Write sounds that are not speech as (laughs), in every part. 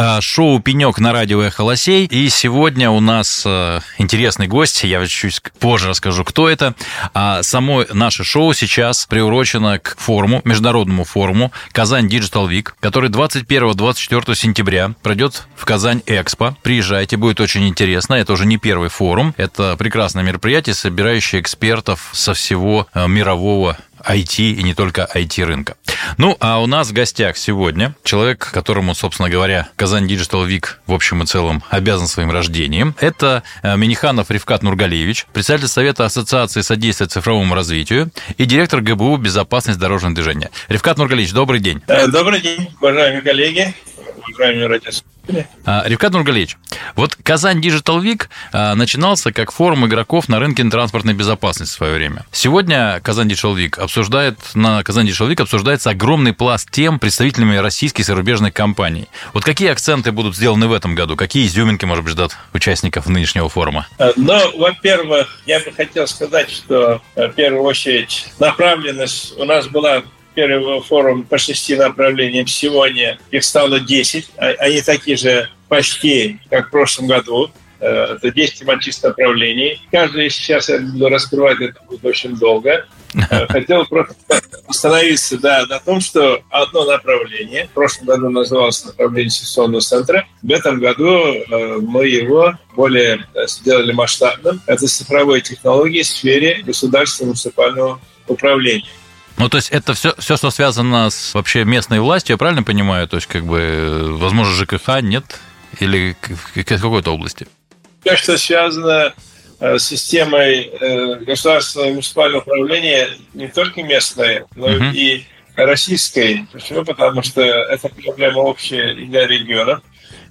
А, шоу «Пенек» на радио «Эхо Лосей». И сегодня у нас э, интересный гость. Я чуть позже расскажу, кто это. А само наше шоу сейчас приурочено к форуму, международному форуму «Казань Digital Week», который 21-24 сентября пройдет в Казань Экспо. Приезжайте, будет очень интересно. Это уже не первый форум. Это прекрасное мероприятие, собирающее экспертов со всего э, мирового IT и не только IT рынка. Ну, а у нас в гостях сегодня человек, которому, собственно говоря, Казань Digital Week в общем и целом обязан своим рождением. Это э, Миниханов Ревкат Нургалевич, председатель Совета Ассоциации содействия цифровому развитию и директор ГБУ «Безопасность дорожного движения». Ревкат Нургалевич, добрый день. Э, добрый день, уважаемые коллеги, уважаемые радиослушатели. А, Ревкат Нургалевич, вот Казань Digital Week а, начинался как форум игроков на рынке транспортной безопасности в свое время. Сегодня Казань Digital Week обсуждает, на Казань Digital Week обсуждается огромный пласт тем представителями российских и зарубежных компаний. Вот какие акценты будут сделаны в этом году? Какие изюминки, может быть, ждут участников нынешнего форума? Э, ну, во-первых, я бы хотел сказать, что э, в первую очередь направленность у нас была первый форум по шести направлениям сегодня, их стало 10. А, они такие же почти, как в прошлом году. Э, это 10 тематических направлений. Каждый сейчас я буду раскрывать, это будет очень долго. Э, (laughs) хотел просто остановиться да, на том, что одно направление, в прошлом году называлось направление сессионного центра, в этом году э, мы его более сделали масштабным. Это цифровые технологии в сфере государственного муниципального управления. Ну, то есть это все, все, что связано с вообще местной властью, я правильно понимаю? То есть, как бы, возможно, ЖКХ нет? Или в какой-то области? Все, что связано э, с системой э, государственного муниципального управления, не только местной, но uh-huh. и российской. Почему? Потому что это проблема общая для регионов.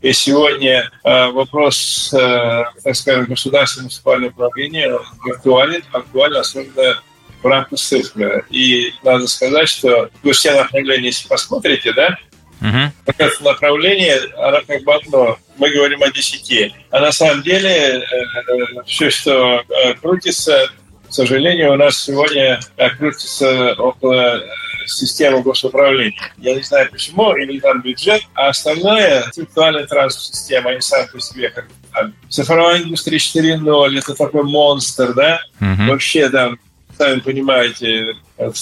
И сегодня э, вопрос, так скажем, государственного муниципального управления актуален, актуален особенно рамках цифры. И надо сказать, что вы все направления, если посмотрите, да, Uh-huh. Это направление, оно как бы одно. Мы говорим о десяти. А на самом деле э, э, все, что э, крутится, к сожалению, у нас сегодня крутится около системы госуправления. Я не знаю почему, или там бюджет, а остальное – интеллектуальная транспорт-система, они сами по себе как Цифровая индустрия 4.0 – это такой монстр, да? Uh-huh. Вообще там сами понимаете,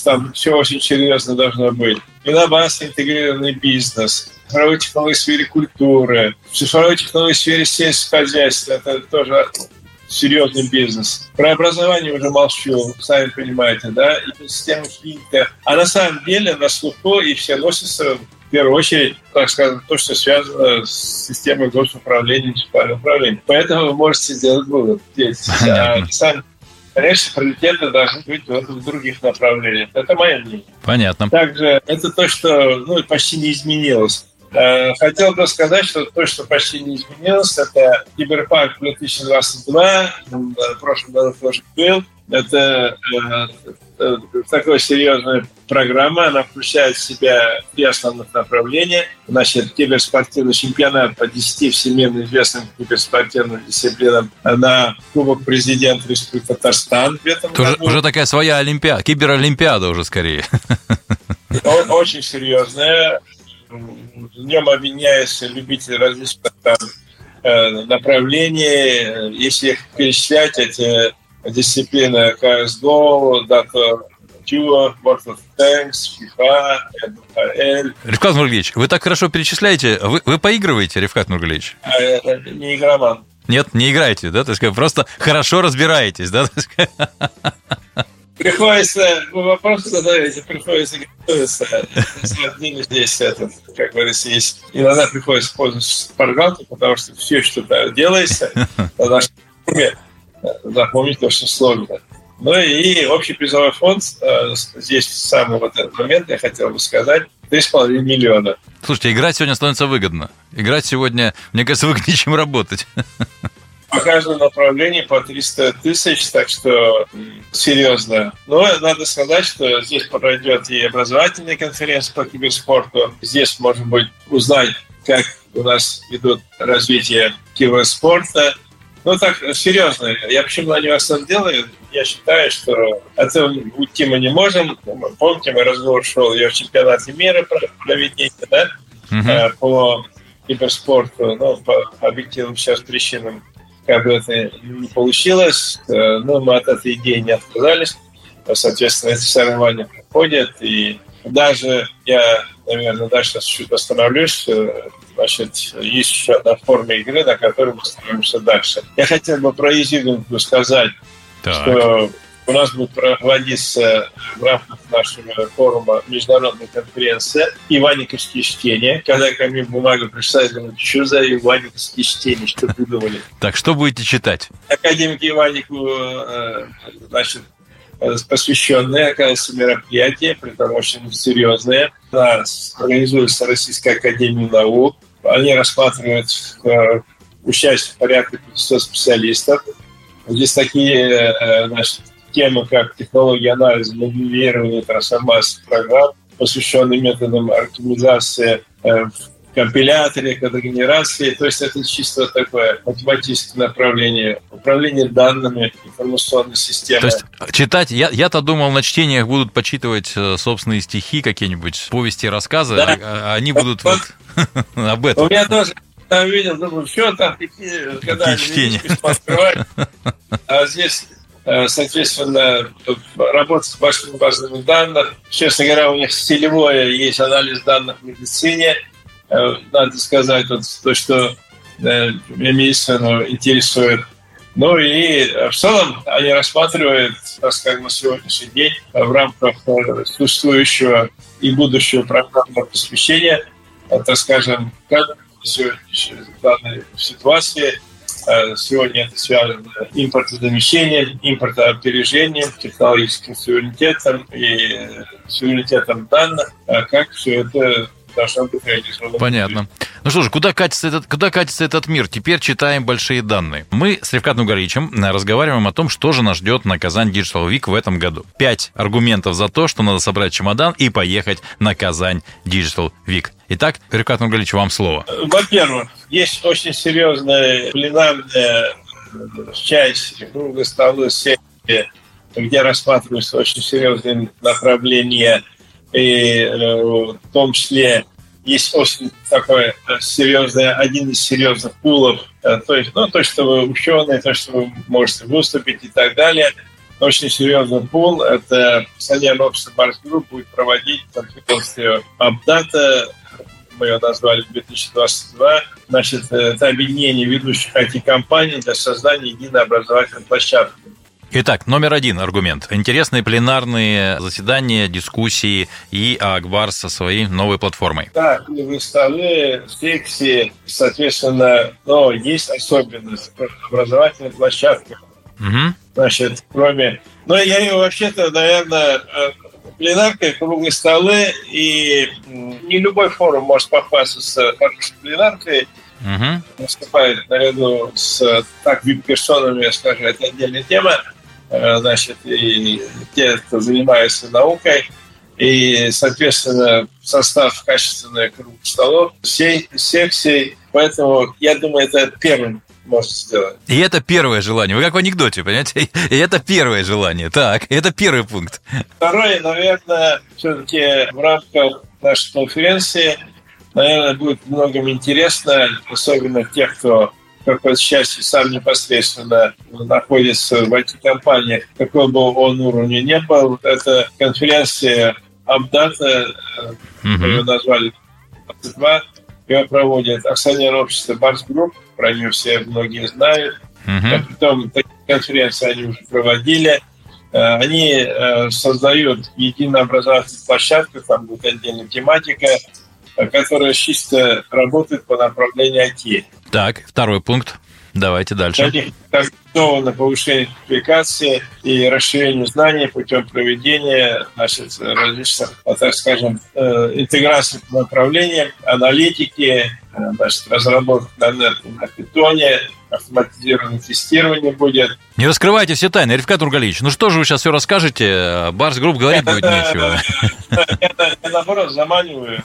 там все очень серьезно должно быть. Инновация, интегрированный бизнес, цифровой технологии в сфере культуры, цифровой технологии в сфере сельского хозяйства, это тоже серьезный бизнес. Про образование уже молчу, сами понимаете, да, и система финка. А на самом деле на слуху и все носятся в первую очередь, так скажем, то, что связано с системой госуправления, муниципального управления. Поэтому вы можете сделать вывод здесь. А сами Конечно, приоритеты должны быть в других направлениях. Это мое мнение. Понятно. Также это то, что ну, почти не изменилось. Э, хотел бы сказать, что то, что почти не изменилось, это Киберпанк 2022, в прошлом году тоже был. Это э, такая серьезная программа, она включает в себя три основных направления. Значит, киберспортивный чемпионат по 10 всемирно известным киберспортивным дисциплинам на Кубок президента Республики Татарстан в этом. Уже, уже такая своя олимпиада, киберолимпиада уже скорее. Очень серьезная. В нем объединяются любители различных э, направлений. Если их перечислять, эти дисциплины CSGO, Data Duo, World of Tanks, FIFA, НХЛ. Ревкат Нургалевич, вы так хорошо перечисляете. Вы, вы поигрываете, Ревкат Нургалевич? А, не игроман. Нет, не играете, да? То есть просто хорошо разбираетесь, да? (laughs) Приходится, вы вопросы задаете, приходится готовиться. Здесь, это, как говорится, есть. Иногда приходится пользоваться шпаргалкой, потому что все, что делается, надо запомнить очень сложно. Ну и общий призовой фонд, э, здесь самый вот этот момент я хотел бы сказать, 3,5 миллиона. Слушайте, играть сегодня становится выгодно. Играть сегодня, мне кажется, (laughs) выгоднее, чем работать. По каждому направлению по 300 тысяч, так что серьезно. Но надо сказать, что здесь пройдет и образовательная конференция по киберспорту. Здесь можно будет узнать, как у нас идут развитие киберспорта, Ну так, серьезно, я почему на акцент делаю? Я считаю, что от этого уйти мы не можем. Помните, мой разговор шел, я в чемпионате мира проведения, да, uh-huh. по киберспорту, ну, по объективным сейчас причинам как бы это не получилось, э, но мы от этой идеи не отказались. Соответственно, эти соревнования проходят, и даже я, наверное, дальше чуть остановлюсь, э, значит, есть еще одна форма игры, на которой мы становимся дальше. Я хотел бы про Изюминку сказать, так. что у нас будет проводиться в рамках нашего форума международная конференция «Иваниковские чтения». Когда ко мне бумага пришла, я думаю, что за Иваниковские чтения, что придумали? Так, что будете читать? Академик Иванику, э, значит, посвященное, оказывается, мероприятие, при этом очень серьезное. Да, организуется Российская Академия Наук. Они рассматривают э, участие порядка 500 специалистов. Здесь такие э, значит, темы, как технологии анализа, моделирования, трансформации программ, посвященные методам оптимизации э, компиляторе, кодогенерации. То есть это чисто такое математическое направление. Управление данными, информационной системой. То есть читать, я, я-то думал, на чтениях будут почитывать э, собственные стихи какие-нибудь, повести, рассказы, да. а, а они будут вот, (laughs) об этом. У меня тоже там видел, думаю, что там, какие, когда чтения. А здесь Э, соответственно, работать с большими базами данных. Честно говоря, у них стилевое есть анализ данных в медицине. Э, надо сказать, вот то, что э, меня медицину интересует. Ну и в целом они рассматривают, так на сегодняшний день в рамках существующего и будущего программного обеспечения, так скажем, как в данной ситуации Э, сегодня это связано импортозамещением, импортоопережением, технологическим суверенитетом и суверенитетом данных, а как все это. Понятно. Ну что ж, куда катится, этот, куда катится этот мир? Теперь читаем большие данные. Мы с Ревкатом Нугаричем разговариваем о том, что же нас ждет на Казань Digital Week в этом году. Пять аргументов за то, что надо собрать чемодан и поехать на Казань Digital Week. Итак, Ревкат Нугарич, вам слово. Во-первых, есть очень серьезная пленарная часть круглой столы сессии, где рассматриваются очень серьезные направления и э, в том числе есть очень такой э, серьезный, один из серьезных пулов, э, то есть, ну, то, что вы ученые, то, что вы можете выступить и так далее. Очень серьезный пул – это Саня Робсон Барс Групп будет проводить конференцию Абдата, мы ее назвали 2022. Значит, это объединение ведущих IT-компаний для создания единой образовательной площадки. Итак, номер один аргумент. Интересные пленарные заседания, дискуссии и Акбар со своей новой платформой. Да, столы, секции, соответственно, но есть особенность образовательной площадки. Угу. Значит, кроме... Ну, я ее вообще-то, наверное, э, пленаркой, круглые столы, и не любой форум может похвастаться хорошей пленаркой. Угу. Выступает наряду с так вип-персонами, скажем, это отдельная тема. Э, значит, и те, кто занимается наукой, и, соответственно, состав качественный круг столов, всей секции. Поэтому, я думаю, это первым может сделать. И это первое желание. Вы как в анекдоте, понимаете? (laughs) И это первое желание. Так, это первый пункт. Второе, наверное, все-таки в рамках нашей конференции, наверное, будет многим интересно, особенно тех, кто какое счастье сам непосредственно находится в IT-компаниях, какой бы он уровня не был. Это конференция UpData, угу. ее назвали 22, ее проводит акционерное общество Барс Групп, про нее все многие знают. Mm-hmm. Потом такие конференции они уже проводили. Э, они э, создают единую образовательную площадку, там будет отдельная тематика, которая чисто работает по направлению IT. Так, второй пункт. Давайте дальше. на повышение квалификации и расширение знаний путем проведения значит, различных, так скажем, э, интеграции по направлениям, аналитики, значит, разработка на, на питоне, автоматизированное тестирование будет. Не раскрывайте все тайны, Рифкат Нургалиевич. Ну что же вы сейчас все расскажете? Барс Групп говорить будет нечего. Я, наоборот, заманиваю.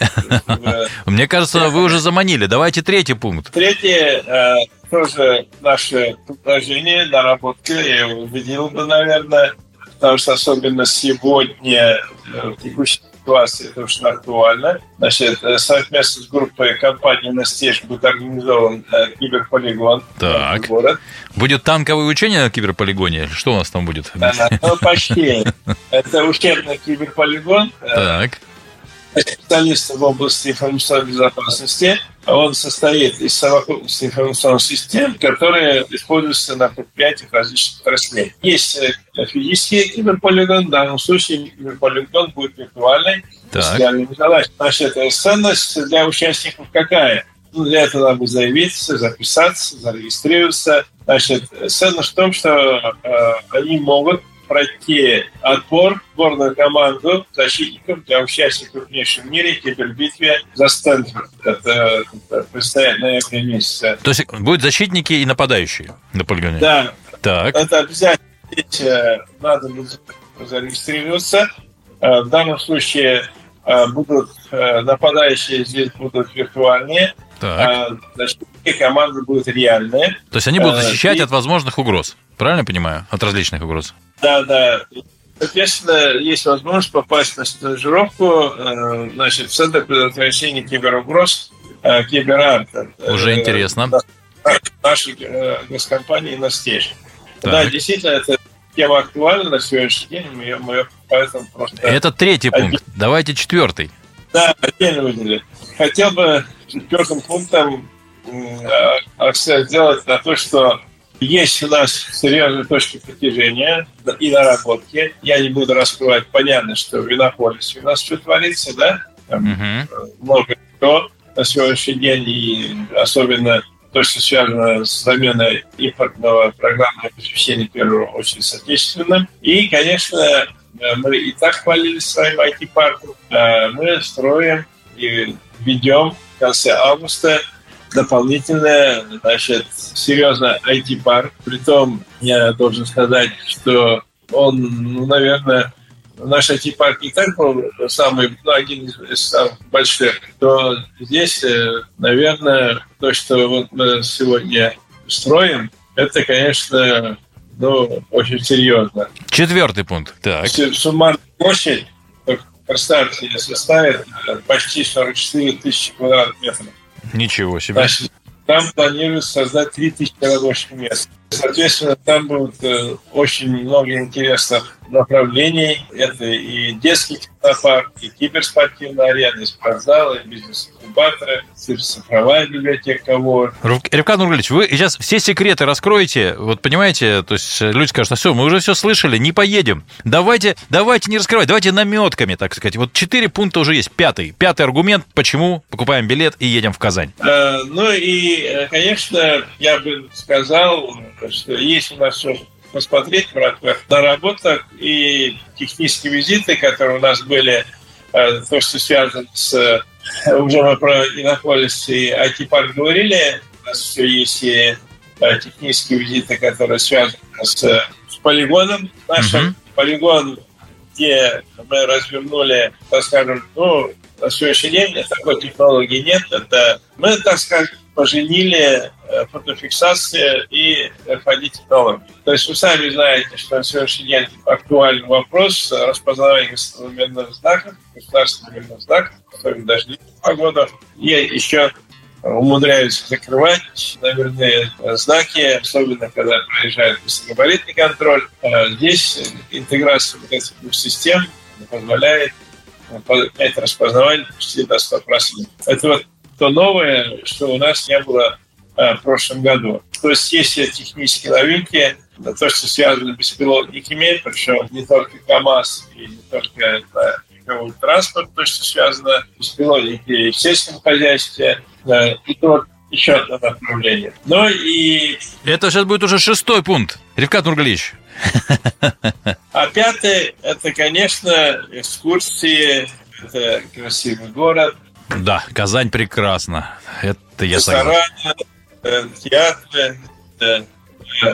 (laughs) Мне кажется, вы уже заманили. Давайте третий пункт. Третий, э, тоже наше предложение, наработка, я его видел бы, наверное, потому что особенно сегодня, в текущей ситуации это очень актуально. Значит, э, совместно с группой компании «Innostage» будет организован э, киберполигон. Так. Город. Будет танковое учение на киберполигоне? Что у нас там будет? Ну, почти. Это учебный киберполигон. Так специалиста в области информационной безопасности. Он состоит из совокупности информационных систем, которые используются на предприятиях различных отраслей. Есть э, физический киберполигон, в данном случае киберполигон будет виртуальный. Так. Значит, ценность для участников какая? Ну, для этого надо заявиться, записаться, зарегистрироваться. Значит, ценность в том, что э, они могут пройти отбор сборную команду защитников для участия в крупнейшем мире кибербитве за Стэнфорд. Это, это предстоит ноябре месяца. То есть будут защитники и нападающие на полигоне? Да. Так. Это обязательно э, надо будет зарегистрироваться. Э, в данном случае э, будут нападающие здесь будут виртуальные, так. а защитники команды будут реальные. То есть они будут защищать и... от возможных угроз, правильно понимаю? От различных угроз. Да, да. Соответственно, есть возможность попасть на стажировку э, значит, в Центр предотвращения киберугроз э, Киберарт. Уже интересно. Нашей э, госкомпании «Настеж». Да, действительно, это тема актуальна на сегодняшний день, мы ее, мы ее поэтому просто... Это третий пункт. Давайте четвертый. Да, отдельно выделили. Хотел бы четвертым пунктом акцент сделать на то, что есть у нас серьезные точки притяжения и наработки. Я не буду раскрывать. Понятно, что в Иннополисе у нас что творится, да? Там угу. много кто на сегодняшний день, и особенно то, что связано с заменой импортного программного обеспечения, в первую очередь, с отечественным. И, конечно, мы и так хвалились своим IT-парком. А мы строим и ведем в конце августа дополнительное, значит, серьезно IT-парк. Притом, я должен сказать, что он, ну, наверное, наш IT-парк не так был самый, ну, один из самых больших, то здесь, э, наверное, то, что вот мы сегодня строим, это, конечно, ну, очень серьезно. Четвертый пункт. Так. Суммарная площадь, представьте, составит почти 44 тысячи квадратных метров. Ничего себе. Значит, там планируется создать 3000 рабочих мест. Соответственно, там будет э, очень много интересных направлений. Это и детский технопарк, и киберспортивная арена, и спортзалы, и бизнес-инкубаторы, цифровая библиотека ВОР. Ревкан Нургалевич, вы сейчас все секреты раскроете, вот понимаете, то есть люди скажут, а все, мы уже все слышали, не поедем. Давайте, давайте не раскрывать, давайте наметками, так сказать. Вот четыре пункта уже есть. Пятый. Пятый аргумент, почему покупаем билет и едем в Казань. Э, ну и, э, конечно, я бы сказал, что есть у нас все посмотреть в наработок и технические визиты, которые у нас были, э, то, что связано с... Э, уже мы про Иннополис и IT-парк говорили, у нас все есть и э, технические визиты, которые связаны с, с полигоном нашим. Mm-hmm. Полигон, где мы развернули, так скажем, ну, на сегодняшний день такой технологии нет. Это мы, так скажем, поженили э, фотофиксация и RFID-технологии. То есть вы сами знаете, что на сегодняшний день актуальный вопрос распознавания номерных знаков, государственных знаков, особенно дождливых погода. И еще умудряются закрывать номерные знаки, особенно когда проезжает высокогабаритный контроль. А здесь интеграция вот этих двух систем позволяет поднять распознавание почти до 100%. Это вот то новое, что у нас не было а, в прошлом году. То есть есть технические новинки, то, что связано с беспилотниками, причем не только КАМАЗ и не только легковой транспорт, то, что связано с беспилотниками в сельском хозяйстве. И то еще одно направление. Ну и... Это сейчас будет уже шестой пункт. Ревкат Нургалевич. (laughs) А пятый, это, конечно, экскурсии. Это красивый город, Да, Казань прекрасна. Это я Рестораны, э, театры э,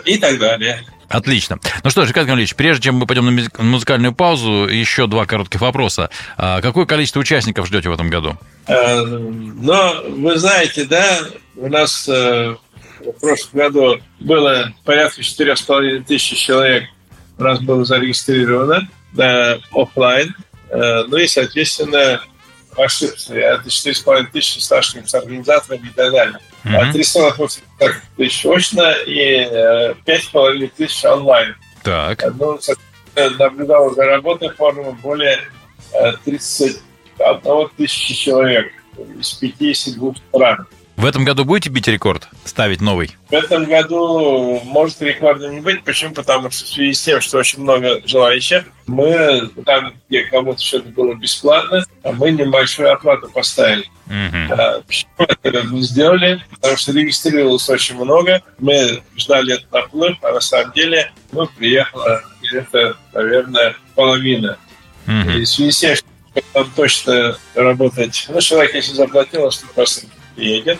и так далее. Отлично. Ну что ж, Рикард Гамлевич, прежде чем мы пойдем на музыкальную паузу, еще два коротких вопроса. А какое количество участников ждете в этом году? Ну, вы знаете, да, у нас в прошлом году было порядка 4,5 тысяч человек у нас было зарегистрировано да, офлайн. Ну и, соответственно, ошибся. Это 4,5 тысячи с нашими организаторами и так далее. Mm-hmm. 380 тысяч очно и 5,5 тысяч онлайн. Так. Ну, наблюдал за работой форума более 31 тысячи человек из 52 стран. В этом году будете бить рекорд, ставить новый? В этом году может рекорда не быть. Почему? Потому что в связи с тем, что очень много желающих, мы там, где кому-то что-то было бесплатно, а мы небольшую оплату поставили. А, почему это мы сделали? Потому что регистрировалось очень много. Мы ждали этот наплыв, а на самом деле ну, приехала где-то, наверное, половина. Угу. И в связи с тем, что там точно работать... Ну, человек, если заплатил, что просто едет.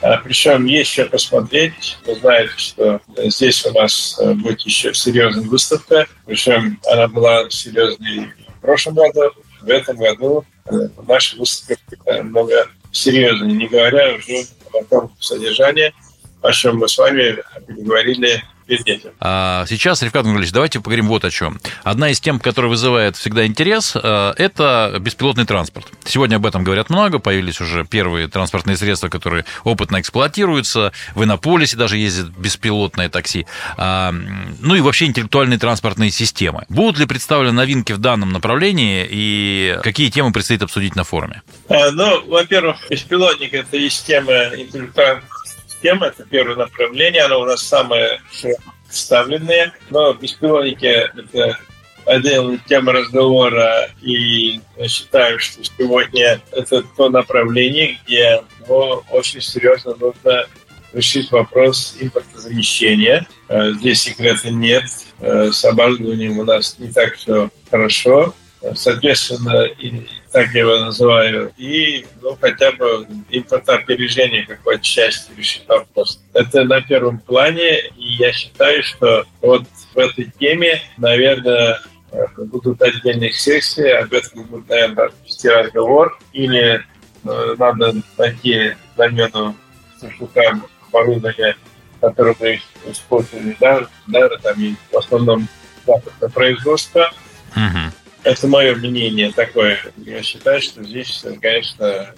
А, причем есть еще посмотреть. Вы знаете, что здесь у нас э, будет еще серьезная выставка. Причем она была серьезной в прошлом году. В этом году э, наша выставка много серьезнее, не говоря уже о том содержании, о чем мы с вами говорили а сейчас, Ревкат Гуглевич, давайте поговорим вот о чем. Одна из тем, которая вызывает всегда интерес, э, это беспилотный транспорт. Сегодня об этом говорят много, появились уже первые транспортные средства, которые опытно эксплуатируются. В Иннополисе даже ездят беспилотные такси. А, ну и вообще интеллектуальные транспортные системы. Будут ли представлены новинки в данном направлении и какие темы предстоит обсудить на форуме? А, ну, во-первых, беспилотник – это есть тема интеллектуальных система, это первое направление, оно у нас самое представленное, но беспилотники – это отдельная тема разговора, и считаю, что сегодня это то направление, где ну, очень серьезно нужно решить вопрос импортозамещения. Э, здесь секрета нет. Э, с оборудованием у нас не так все хорошо. Соответственно, и так я его называю, и ну, хотя бы импортоопережение какой-то части решить вопрос. Это на первом плане, и я считаю, что вот в этой теме, наверное, будут отдельные сессии, об этом будет, наверное, вести разговор, или э, надо найти замену сушукам оборудования, которое мы использовали, да, да, там и в основном западное производство. Uh-huh. Это мое мнение такое. Я считаю, что здесь, конечно,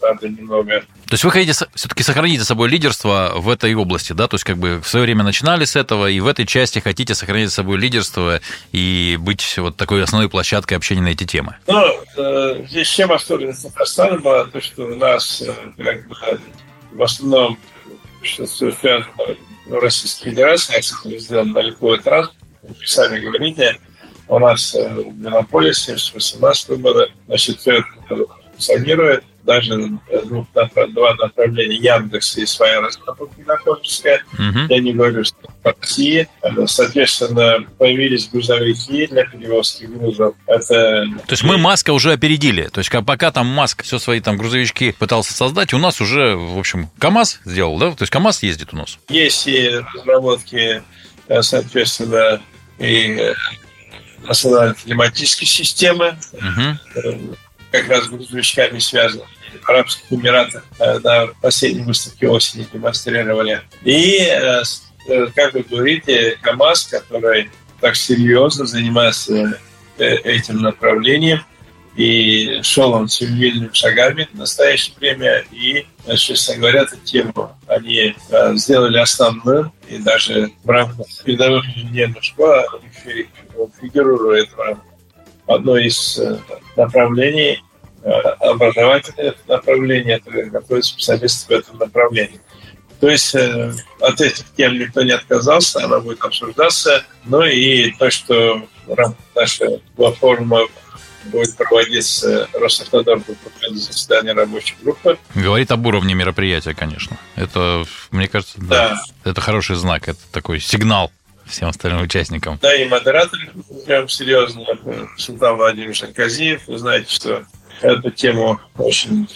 надо немного... То есть вы хотите все-таки сохранить за собой лидерство в этой области, да? То есть как бы в свое время начинали с этого, и в этой части хотите сохранить за собой лидерство и быть вот такой основной площадкой общения на эти темы? Ну, э, здесь чем особенность Казахстана была, то, что у нас э, как бы, в основном что связано ну, Российской Федерации, сделан на легковой транспорт, вы сами говорите, у нас э, в Мегаполисе с 18 года, значит, это функционирует. Даже двух, два направления Яндекс и своя разработка мегаполисская. Uh-huh. Я не говорю, что в России. Соответственно, появились грузовики для перевозки грузов. Это... То есть мы Маска уже опередили. То есть пока там Маск все свои там грузовички пытался создать, у нас уже, в общем, КАМАЗ сделал, да? То есть КАМАЗ ездит у нас. Есть и разработки, э, соответственно, и э, национальной телематической системы, угу. как раз с грузовичками связаны. В Арабских Эмиратах э, на последней выставке осени демонстрировали. И, э, как вы говорите, КАМАЗ, который так серьезно занимается этим направлением, и шел он семимильными шагами в настоящее время. И, честно говоря, эту тему они сделали основным. И даже в рамках передовых инженерных школ фигурирует в одной из э, направлений э, образовательных направлений, это готовят специалисты в этом направлении. То есть э, от этих тем никто не отказался, она будет обсуждаться. Ну и то, что в рамках нашей платформы будет проводиться Росавтодор будет проводить заседание рабочей группы. Говорит об уровне мероприятия, конечно. Это, мне кажется, да. да. Это хороший знак, это такой сигнал всем остальным участникам. Да, и модератор прям серьезно. Султан Владимирович Аказиев. Вы знаете, что эту тему очень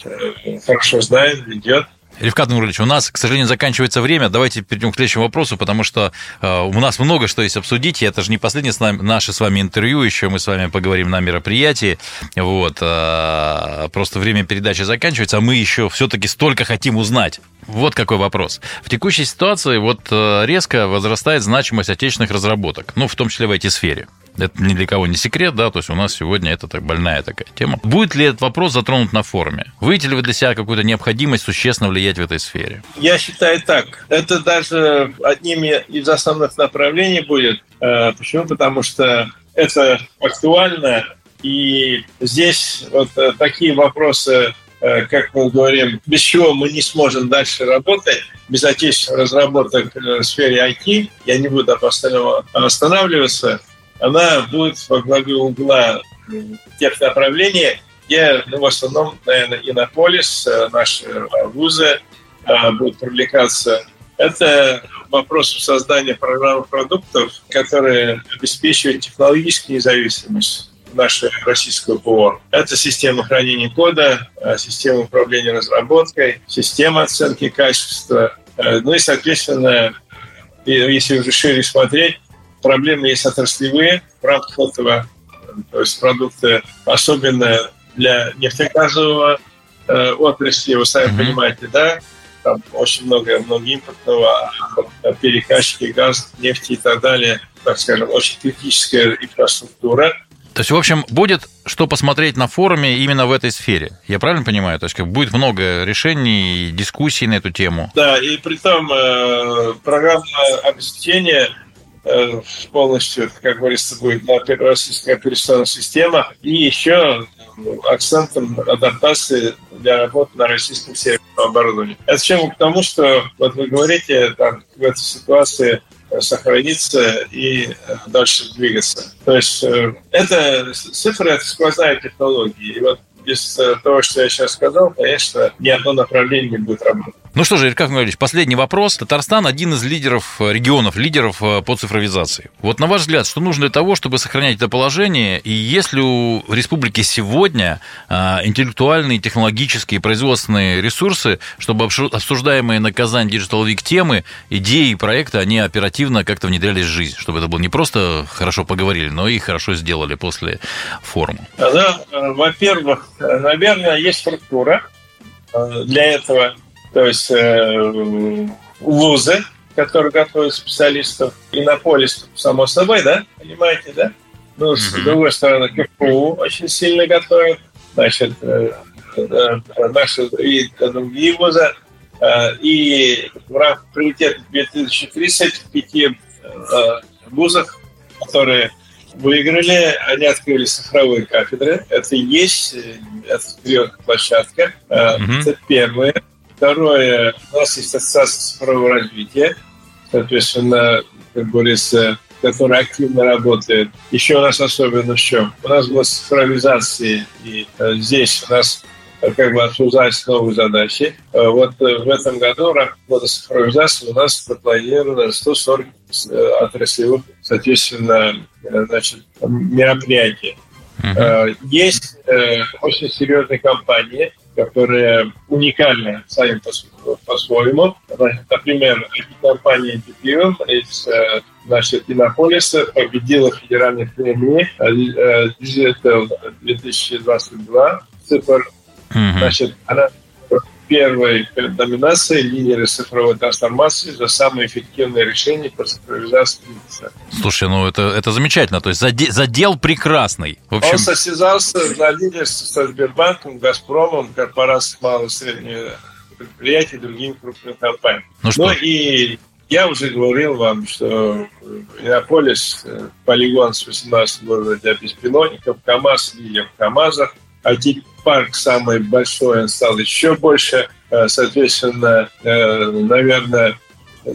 хорошо знает, ведет. Ревкат Нурлович, у нас, к сожалению, заканчивается время. Давайте перейдем к следующему вопросу, потому что э, у нас много что есть обсудить. И это же не последнее с нами, наше с вами интервью, еще мы с вами поговорим на мероприятии. Вот, э, просто время передачи заканчивается, а мы еще все-таки столько хотим узнать. Вот какой вопрос. В текущей ситуации вот э, резко возрастает значимость отечественных разработок, ну, в том числе в IT-сфере. Это ни для кого не секрет, да, то есть у нас сегодня это так больная такая тема. Будет ли этот вопрос затронут на форуме? Выйдете ли вы для себя какую-то необходимость существенно влиять в этой сфере? Я считаю так. Это даже одним из основных направлений будет. Э, почему? Потому что это актуально, и здесь вот э, такие вопросы э, как мы говорим, без чего мы не сможем дальше работать, без отечественных разработок в сфере IT, я не буду останавливаться, она будет во главе угла тех направлений, где ну, в основном, наверное, Иннополис, э, наши вузы э, будут привлекаться. Это вопрос создания программных продуктов, которые обеспечивают технологическую независимость нашего российского ПО. Это система хранения кода, э, система управления разработкой, система оценки качества. Ну и, соответственно, если уже шире смотреть, проблемы есть отраслевые в рамках этого, то есть продукты, особенно для нефтегазового э, отрасли, вы сами mm-hmm. понимаете, да, там очень много, много импортного, а перекачки, газ, нефти и так далее, так скажем, очень критическая инфраструктура. То есть, в общем, будет что посмотреть на форуме именно в этой сфере. Я правильно понимаю? То есть, будет много решений и дискуссий на эту тему. Да, и при том э, программное обеспечение полностью, как говорится, будет на российская операционная система. И еще акцентом адаптации для работы на российском серверном оборудовании. Это чем к тому, что вот вы говорите, там, в этой ситуации сохраниться и дальше двигаться. То есть э, это цифры, это сквозная технология. И вот без э, того, что я сейчас сказал, конечно, ни одно направление не будет работать. Ну что же, Иркав Георгиевич, последний вопрос. Татарстан один из лидеров э, регионов, лидеров э, по цифровизации. Вот на ваш взгляд, что нужно для того, чтобы сохранять это положение? И есть ли у республики сегодня интеллектуальные, технологические, производственные ресурсы, чтобы обсуждаемые на Казань Digital Week темы, идеи и проекты, они оперативно как-то внедрялись в жизнь, чтобы это было не просто хорошо поговорили, но и хорошо сделали после форума? Да, во-первых, наверное, есть структура э, для этого, то есть э, вузы, которые готовят специалистов, и на поле, само собой, да, понимаете, да? Ну, с другой стороны, КФУ очень сильно готовят, значит, э, наши и другие вузы, и в рамках приоритета 2030 в пяти вузах, которые выиграли, они открыли цифровые кафедры. Это и есть, э, это площадка. Mm-hmm. Это первое. Второе, у нас есть ассоциация цифрового развития, соответственно, как говорится, которая активно работает. Еще у нас особенно в чем? У нас была цифровизация, и э, здесь у нас как бы обсуждать новые задачи. Э, вот э, в этом году в рамках цифровизации у нас запланировано 140 э, отраслевых, соответственно, значит, мероприятий. Uh-huh. Есть очень серьезные компании, которые уникальны сами по-своему. Например, компания DPM из значит, Иннополиса победила федеральной премии Digital 2022 цифр. Значит, она первой номинации лидеры цифровой трансформации за самые эффективные решения по цифровизации бизнеса. Слушай, ну это, это замечательно. То есть задел, задел прекрасный. В общем... Он состязался за лидерство со Сбербанком, Газпромом, корпорацией малого и среднего предприятий и другими крупными компаниями. Ну, что? ну и я уже говорил вам, что Иннополис, э, полигон с 18 года для беспилотников, КАМАЗ лидер в КАМАЗах, IT-парк самый большой, стал еще больше. Э, соответственно, э, наверное,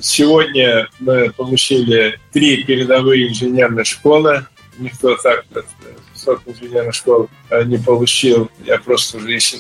сегодня мы получили три передовые инженерные школы. Никто так срок инженерных школ э, не получил. Я просто уже ищу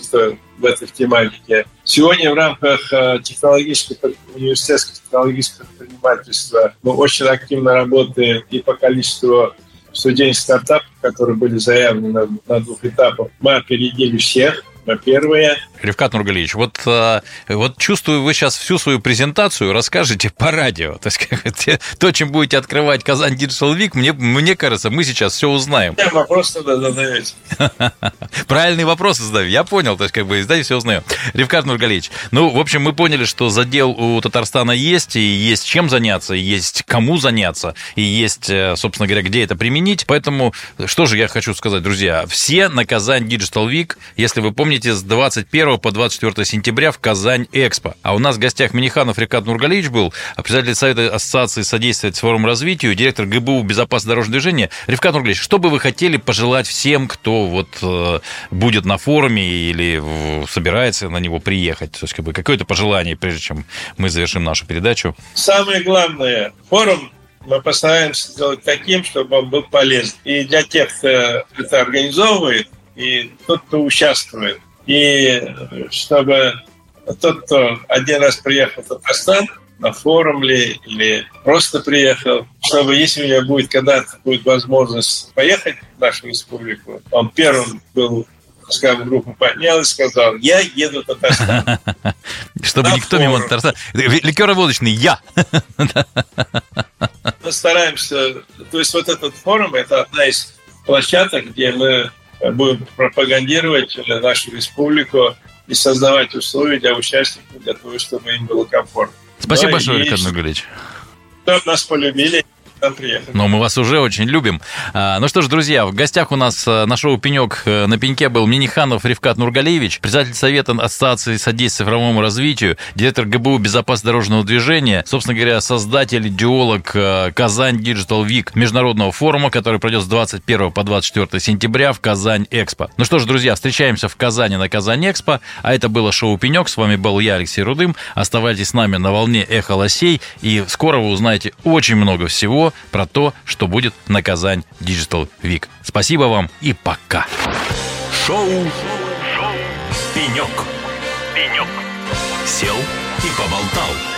в этой тематике. Сегодня в рамках технологического университетского технологического предпринимательства мы очень активно работаем и по количеству что день стартапов, которые были заявлены на, на двух этапах, мы опередили всех на первое. Ревкат Нургалевич, вот, э, вот чувствую, вы сейчас всю свою презентацию расскажете по радио. То есть то, чем будете открывать Казань Digital Week, мне, мне кажется, мы сейчас все узнаем. Я вопрос надо задавать. (laughs) Правильные вопросы задаю. Я понял, то есть как бы издать все узнаем. Ревкат Нургалевич, ну, в общем, мы поняли, что задел у Татарстана есть, и есть чем заняться, и есть кому заняться, и есть, э, собственно говоря, где это применить. Поэтому, что же я хочу сказать, друзья, все на Казань Digital Week, если вы помните, помните, с 21 по 24 сентября в Казань Экспо. А у нас в гостях Миниханов Рикат Нургалевич был, председатель Совета Ассоциации содействия цифровому развитию, директор ГБУ «Безопасное дорожное движение». Ревкат Нургалевич, что бы вы хотели пожелать всем, кто вот э, будет на форуме или собирается на него приехать? То есть, как бы, какое-то пожелание, прежде чем мы завершим нашу передачу? Самое главное, форум мы постараемся сделать таким, чтобы он был полезен. И для тех, кто это организовывает, и тот, кто участвует. И чтобы тот, кто один раз приехал в Татарстан, на форум ли, или просто приехал, чтобы если у него будет когда-то будет возможность поехать в нашу республику, он первым был скажем, группу поднял и сказал, я еду в Татарстан. (laughs) Чтобы никто мимо Татарстана... Ликероводочный, я! Мы стараемся... То есть вот этот форум, это одна из площадок, где мы будем пропагандировать нашу республику и создавать условия для участников, для того, чтобы им было комфортно. Спасибо Но большое, Рикард Нугалевич. Чтобы нас полюбили, приехали. Но мы вас уже очень любим. А, ну что ж, друзья, в гостях у нас э, на шоу «Пенек» э, на пеньке был Миниханов Ревкат Нургалевич, председатель Совета Ассоциации содействия цифровому развитию, директор ГБУ «Безопасность дорожного движения», собственно говоря, создатель, идеолог э, Казань Digital Week международного форума, который пройдет с 21 по 24 сентября в Казань Экспо. Ну что ж, друзья, встречаемся в Казани на Казань Экспо, а это было шоу «Пенек», с вами был я, Алексей Рудым. Оставайтесь с нами на волне «Эхо Лосей», и скоро вы узнаете очень много всего, про то, что будет на Казань Digital Week. Спасибо вам и пока. Шоу, Шоу. Пенек. Пенек. Сел и поболтал.